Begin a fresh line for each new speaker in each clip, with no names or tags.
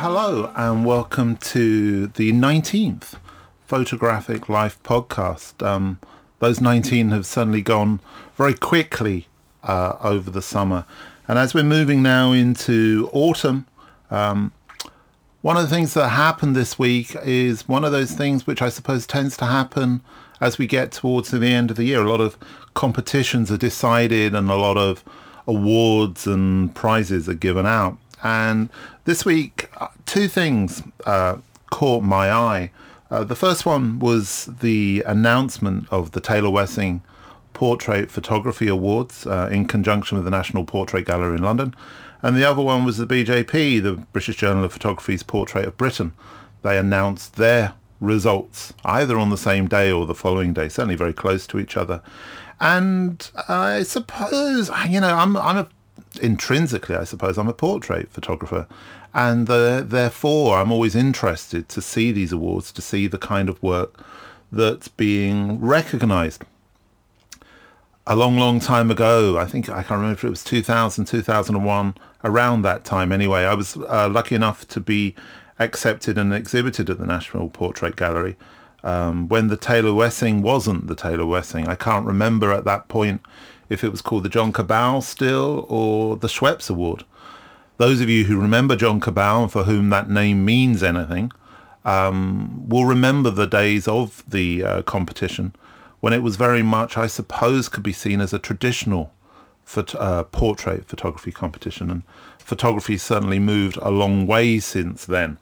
Hello and welcome to the 19th Photographic Life podcast. Um, those 19 have suddenly gone very quickly uh, over the summer. And as we're moving now into autumn, um, one of the things that happened this week is one of those things which I suppose tends to happen as we get towards the end of the year. A lot of competitions are decided and a lot of awards and prizes are given out. And this week, uh, two things uh, caught my eye. Uh, the first one was the announcement of the Taylor Wessing Portrait Photography Awards uh, in conjunction with the National Portrait Gallery in London. And the other one was the BJP, the British Journal of Photography's Portrait of Britain. They announced their results either on the same day or the following day, certainly very close to each other. And I suppose, you know, I'm, I'm a intrinsically, I suppose, I'm a portrait photographer. And the, therefore, I'm always interested to see these awards, to see the kind of work that's being recognized. A long, long time ago, I think, I can't remember if it was 2000, 2001, around that time anyway, I was uh, lucky enough to be accepted and exhibited at the National Portrait Gallery um, when the Taylor Wessing wasn't the Taylor Wessing. I can't remember at that point if it was called the John Kobal still or the Schweppes Award. Those of you who remember John Kobal and for whom that name means anything um, will remember the days of the uh, competition when it was very much, I suppose, could be seen as a traditional phot- uh, portrait photography competition. And photography certainly moved a long way since then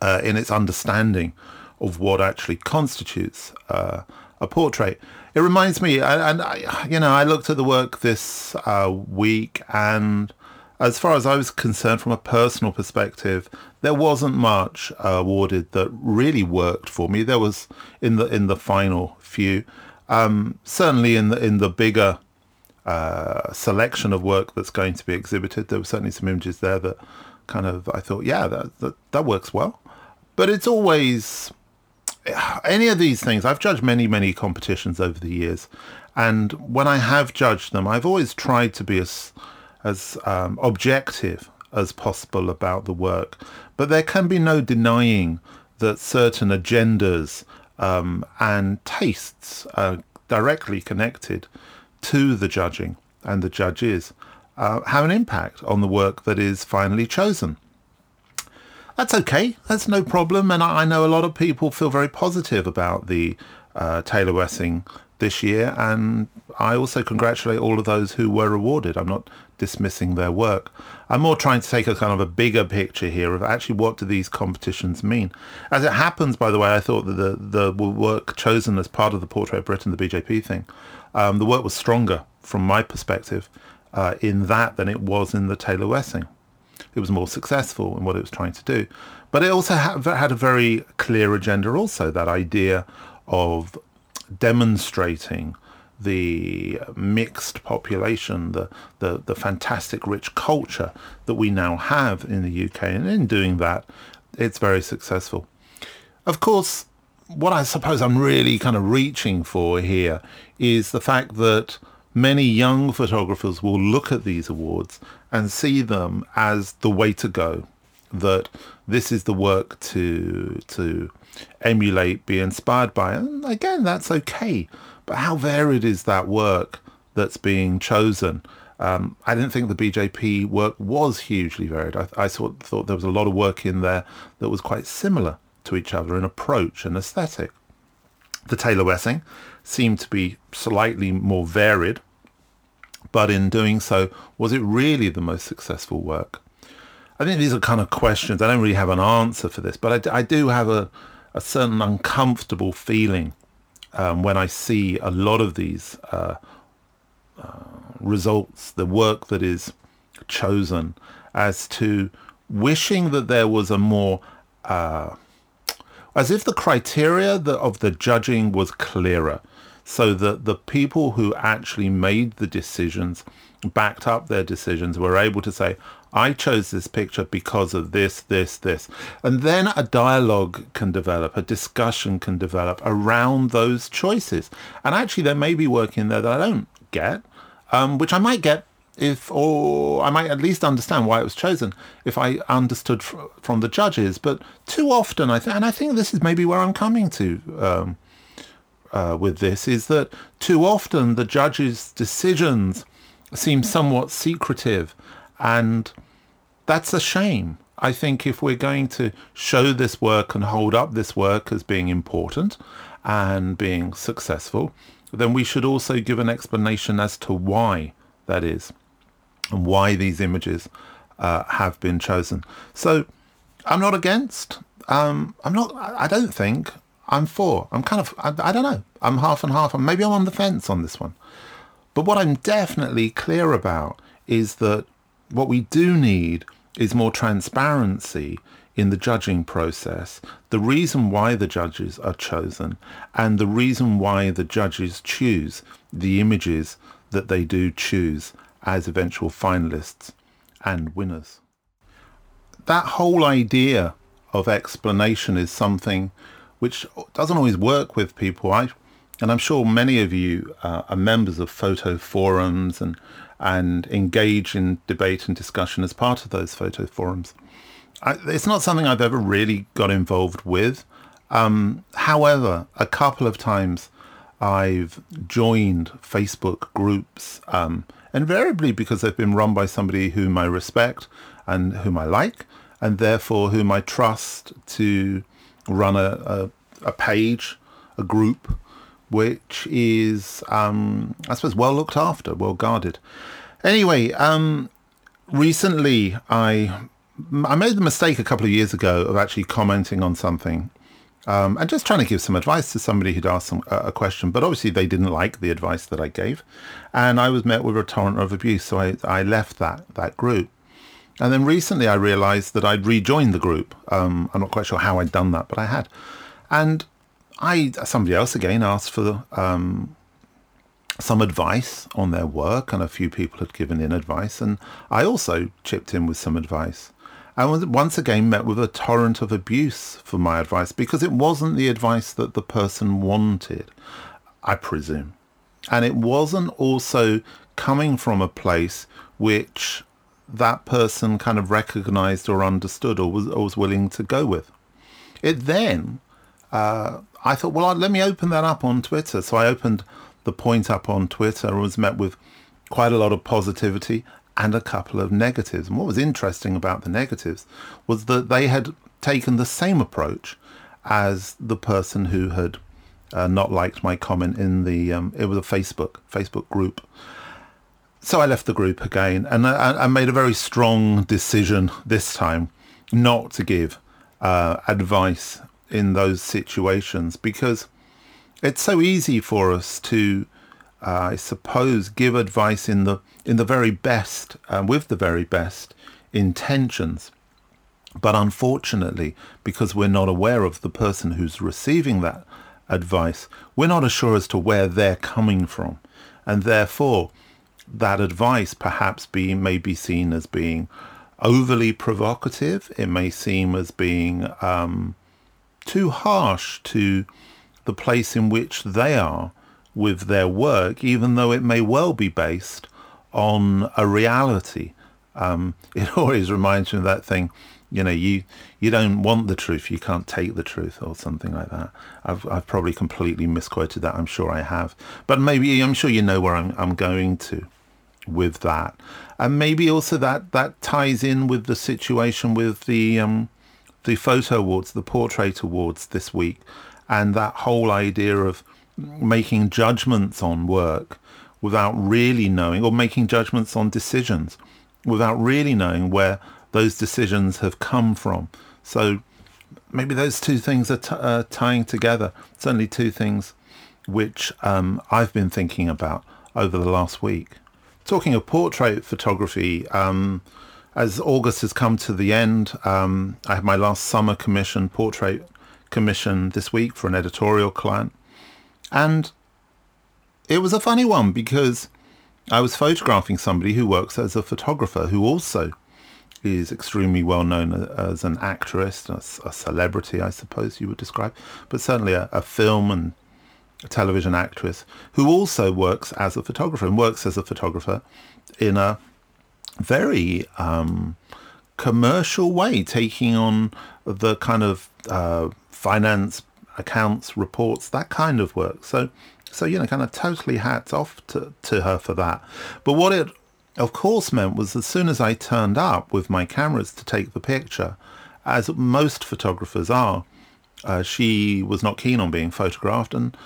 uh, in its understanding of what actually constitutes uh, a portrait. It reminds me, and I, you know, I looked at the work this uh, week, and as far as I was concerned, from a personal perspective, there wasn't much uh, awarded that really worked for me. There was in the in the final few, um, certainly in the in the bigger uh, selection of work that's going to be exhibited. There were certainly some images there that kind of I thought, yeah, that that, that works well. But it's always any of these things, I've judged many, many competitions over the years, and when I have judged them, I've always tried to be as as um, objective as possible about the work. But there can be no denying that certain agendas um, and tastes are directly connected to the judging and the judges uh, have an impact on the work that is finally chosen that's okay. That's no problem. And I, I know a lot of people feel very positive about the uh, Taylor Wessing this year. And I also congratulate all of those who were awarded. I'm not dismissing their work. I'm more trying to take a kind of a bigger picture here of actually what do these competitions mean. As it happens, by the way, I thought that the, the work chosen as part of the Portrait of Britain, the BJP thing, um, the work was stronger from my perspective uh, in that than it was in the Taylor Wessing it was more successful in what it was trying to do. But it also had a very clear agenda also, that idea of demonstrating the mixed population, the, the, the fantastic rich culture that we now have in the UK. And in doing that, it's very successful. Of course, what I suppose I'm really kind of reaching for here is the fact that many young photographers will look at these awards and see them as the way to go. That this is the work to to emulate, be inspired by. And again, that's okay. But how varied is that work that's being chosen? Um, I didn't think the BJP work was hugely varied. I, I thought, thought there was a lot of work in there that was quite similar to each other in approach and aesthetic. The Taylor Wessing seemed to be slightly more varied, but in doing so, was it really the most successful work? I think these are kind of questions. I don't really have an answer for this, but I, I do have a, a certain uncomfortable feeling um, when I see a lot of these uh, uh, results, the work that is chosen, as to wishing that there was a more, uh, as if the criteria of the judging was clearer so that the people who actually made the decisions backed up their decisions were able to say I chose this picture because of this, this, this. And then a dialogue can develop, a discussion can develop around those choices. And actually there may be work in there that I don't get, um, which I might get if, or I might at least understand why it was chosen if I understood fr- from the judges. But too often, I think, and I think this is maybe where I'm coming to um, uh, with this, is that too often the judges' decisions seem somewhat secretive, and that's a shame. I think if we're going to show this work and hold up this work as being important and being successful, then we should also give an explanation as to why that is and why these images uh, have been chosen. So I'm not against. Um, I'm not. I don't think I'm for. I'm kind of. I, I don't know. I'm half and half. maybe I'm on the fence on this one. But what I'm definitely clear about is that what we do need is more transparency in the judging process, the reason why the judges are chosen, and the reason why the judges choose the images that they do choose as eventual finalists and winners. That whole idea of explanation is something which doesn't always work with people. I, and I'm sure many of you uh, are members of photo forums and and engage in debate and discussion as part of those photo forums. I, it's not something I've ever really got involved with. Um, however, a couple of times I've joined Facebook groups, um, invariably because they've been run by somebody whom I respect and whom I like, and therefore whom I trust to run a, a, a page, a group, which is, um, I suppose, well looked after, well guarded. Anyway, um, recently I I made the mistake a couple of years ago of actually commenting on something um, and just trying to give some advice to somebody who'd asked some, uh, a question, but obviously they didn't like the advice that I gave, and I was met with a torrent of abuse, so I, I left that that group. And then recently I realised that I'd rejoined the group. Um, I'm not quite sure how I'd done that, but I had. And I somebody else again asked for um, some advice on their work, and a few people had given in advice, and I also chipped in with some advice. Was once again met with a torrent of abuse for my advice because it wasn't the advice that the person wanted, I presume. And it wasn't also coming from a place which that person kind of recognized or understood or was, or was willing to go with. It then, uh, I thought, well, let me open that up on Twitter. So I opened the point up on Twitter and was met with quite a lot of positivity and a couple of negatives. And what was interesting about the negatives was that they had taken the same approach as the person who had uh, not liked my comment in the um, it was a Facebook Facebook group. So I left the group again, and I, I made a very strong decision this time not to give uh, advice in those situations because it's so easy for us to uh, I suppose, give advice in the in the very best, uh, with the very best intentions. But unfortunately, because we're not aware of the person who's receiving that advice, we're not sure as to where they're coming from, and therefore, that advice perhaps be may be seen as being overly provocative. It may seem as being um, too harsh to the place in which they are with their work, even though it may well be based on a reality. Um, it always reminds me of that thing, you know, you you don't want the truth, you can't take the truth, or something like that. I've I've probably completely misquoted that. I'm sure I have, but maybe I'm sure you know where I'm I'm going to with that, and maybe also that that ties in with the situation with the um, the photo awards, the portrait awards this week, and that whole idea of making judgments on work without really knowing, or making judgments on decisions without really knowing where those decisions have come from. So maybe those two things are t- uh, tying together. Certainly, two things which um, I've been thinking about over the last week. Talking of portrait photography, um, as August has come to the end, um, I had my last summer commission, portrait commission this week for an editorial client. And it was a funny one because I was photographing somebody who works as a photographer who also is extremely well known as an actress, a, a celebrity, I suppose you would describe, but certainly a, a film and television actress who also works as a photographer and works as a photographer in a very um, commercial way, taking on the kind of uh, finance accounts, reports, that kind of work. So, so you know, kind of totally hats off to, to her for that. But what it, of course, meant was as soon as I turned up with my cameras to take the picture, as most photographers are, uh, she was not keen on being photographed, and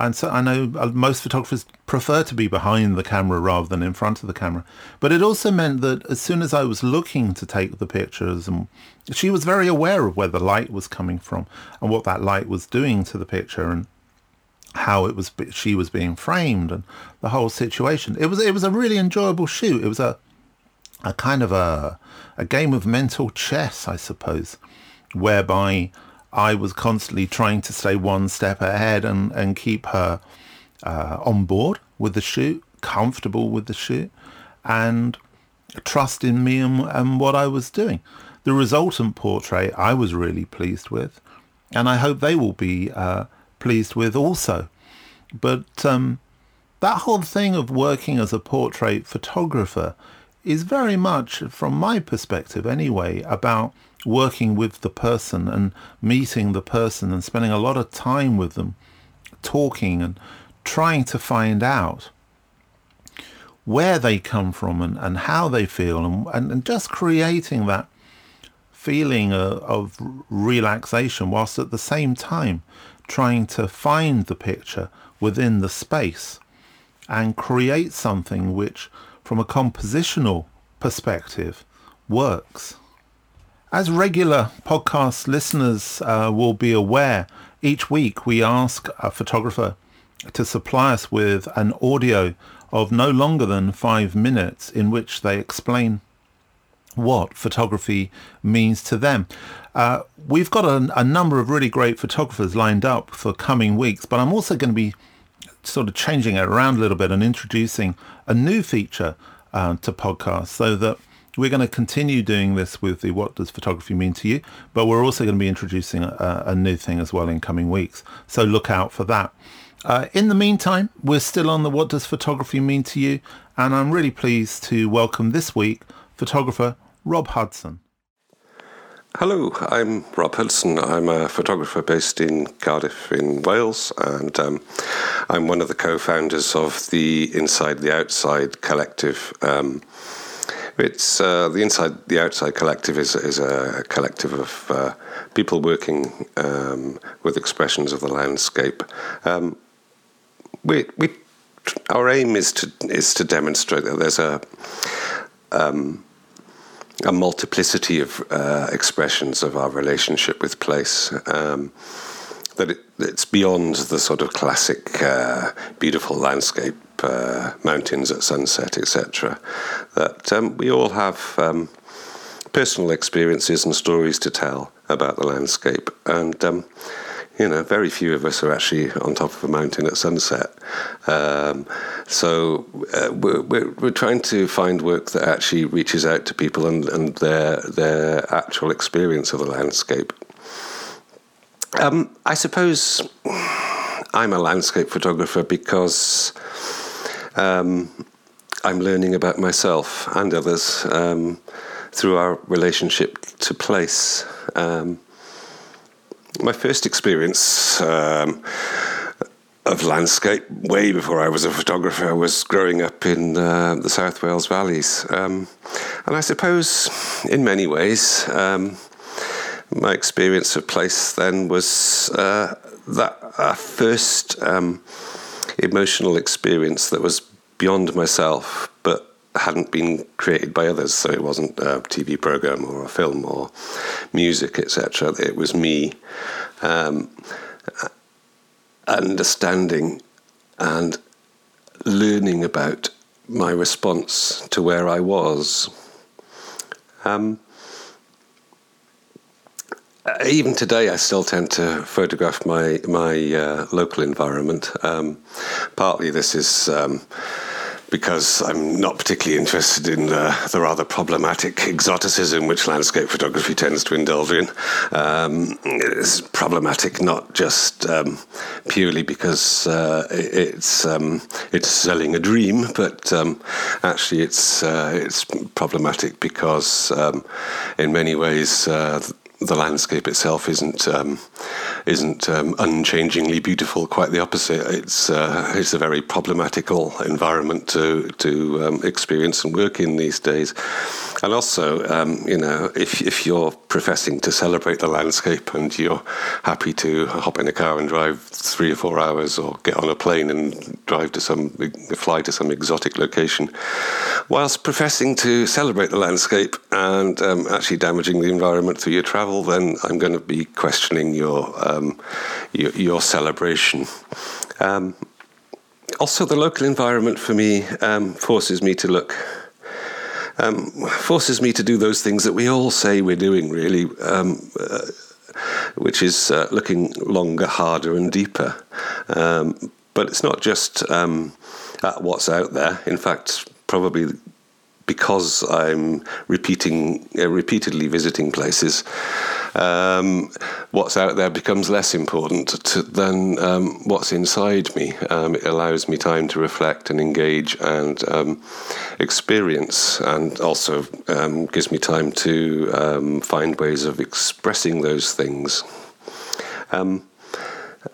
and so I know uh, most photographers prefer to be behind the camera rather than in front of the camera. But it also meant that as soon as I was looking to take the pictures, and she was very aware of where the light was coming from and what that light was doing to the picture and how it was she was being framed and the whole situation. It was it was a really enjoyable shoot. It was a a kind of a a game of mental chess, I suppose, whereby I was constantly trying to stay one step ahead and, and keep her uh, on board with the shoot, comfortable with the shoot, and trust in me and, and what I was doing. The resultant portrait I was really pleased with, and I hope they will be uh, pleased with also. But um, that whole thing of working as a portrait photographer is very much, from my perspective anyway, about working with the person and meeting the person and spending a lot of time with them, talking and trying to find out where they come from and, and how they feel and, and, and just creating that feeling of, of relaxation whilst at the same time trying to find the picture within the space and create something which from a compositional perspective works. As regular podcast listeners uh, will be aware, each week we ask a photographer to supply us with an audio of no longer than five minutes in which they explain what photography means to them. Uh, we've got a, a, number of really great photographers lined up for coming weeks, but I'm also going to be sort of changing it around a little bit and introducing a new feature uh, to podcasts so that we're going to continue doing this with the What Does Photography Mean to You, but we're also going to be introducing a, a new thing as well in coming weeks. So look out for that. Uh, in the meantime, we're still on the What Does Photography Mean to You, and I'm really pleased to welcome this week photographer Rob Hudson.
Hello, I'm Rob Hudson. I'm a photographer based in Cardiff in Wales, and um, I'm one of the co founders of the Inside the Outside collective. Um, it's uh, the Inside the Outside Collective is is a collective of uh, people working um, with expressions of the landscape. Um, we we our aim is to is to demonstrate that there's a um, a multiplicity of uh, expressions of our relationship with place. Um, that it, it's beyond the sort of classic uh, beautiful landscape uh, mountains at sunset, etc. That um, we all have um, personal experiences and stories to tell about the landscape, and um, you know, very few of us are actually on top of a mountain at sunset. Um, so uh, we're, we're, we're, trying to find work that actually reaches out to people and, and their their actual experience of the landscape. Um, I suppose I'm a landscape photographer because um, I'm learning about myself and others um, through our relationship to place. Um, my first experience um, of landscape, way before I was a photographer, was growing up in uh, the South Wales valleys. Um, and I suppose, in many ways, my experience of place then was uh, that uh, first um, emotional experience that was beyond myself, but hadn't been created by others. So it wasn't a TV program or a film or music, etc. It was me um, understanding and learning about my response to where I was. Um, even today, I still tend to photograph my my uh, local environment. Um, partly, this is um, because I'm not particularly interested in the, the, rather problematic exoticism which landscape photography tends to indulge in. Um, it's problematic not just um, purely because uh, it's um, it's selling a dream, but um, actually it's uh, it's problematic because um, in many ways uh, the landscape itself isn't um, isn't um, unchangingly beautiful. Quite the opposite. It's uh, it's a very problematical environment to to um, experience and work in these days. And also, um, you know, if if you're professing to celebrate the landscape and you're happy to hop in a car and drive three or four hours, or get on a plane and drive to some fly to some exotic location, whilst professing to celebrate the landscape and um, actually damaging the environment through your travel travel, then I'm going to be questioning your um, your, your, celebration. Um, also, the local environment for me um, forces me to look. Um, forces me to do those things that we all say we're doing, really, um, uh, which is uh, looking longer, harder, and deeper. But it's not just at what's out there. In fact, probably because I'm repeating, uh, repeatedly visiting places, um, what's out there becomes less important to, than um, what's inside me. Um, it allows me time to reflect and engage and um, experience, and also um, gives me time to find ways of expressing those things.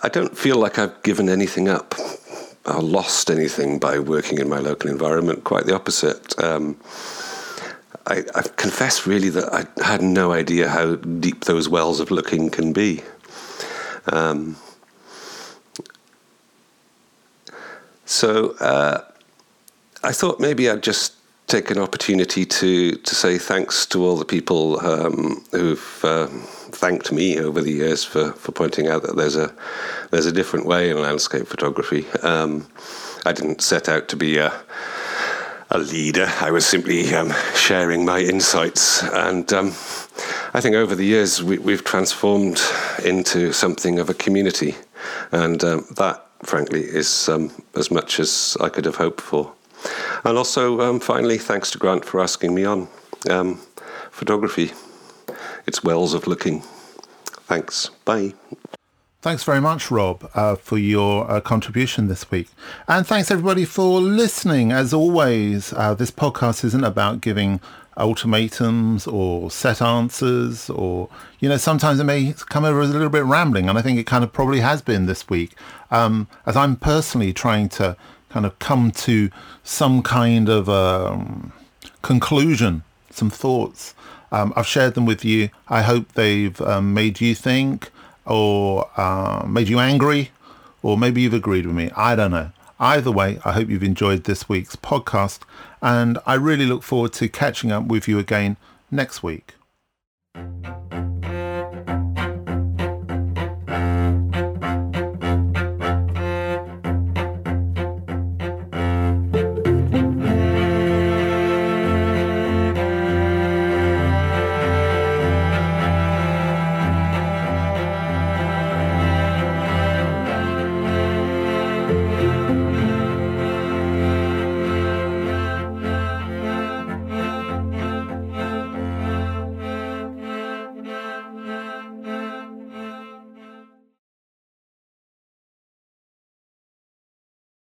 I don't feel like I've given anything up or lost anything by working in my local environment. Quite the opposite. Um, I, I, confess really that I had no idea how deep those wells of looking can be. Um, so uh, I thought maybe I'd just take an opportunity to to say thanks to all the people um, who've uh, thanked me over the years for, for pointing out that there's a there's a different way in landscape photography. Um, I didn't set out to be a a leader. I was simply um, sharing my insights, and um, I think over the years we, have transformed into something of a community, and um, that, frankly, is um, as much as I could have hoped for. And also, um, finally, thanks to Grant for asking me on. Um, photography, it's wells of looking. Thanks. Bye.
Thanks very much, Rob, uh, for your uh, contribution this week. And thanks everybody for listening. As always, uh, this podcast isn't about giving ultimatums or set answers or, you know, sometimes it may come over as a little bit rambling. And I think it kind of probably has been this week, um, as I'm personally trying to kind of come to some kind of um, conclusion, some thoughts. Um, I've shared them with you. I hope they've um, made you think or uh, made you angry, or maybe you've agreed with me. I don't know. Either way, I hope you've enjoyed this week's podcast, and I really look forward to catching up with you again next week.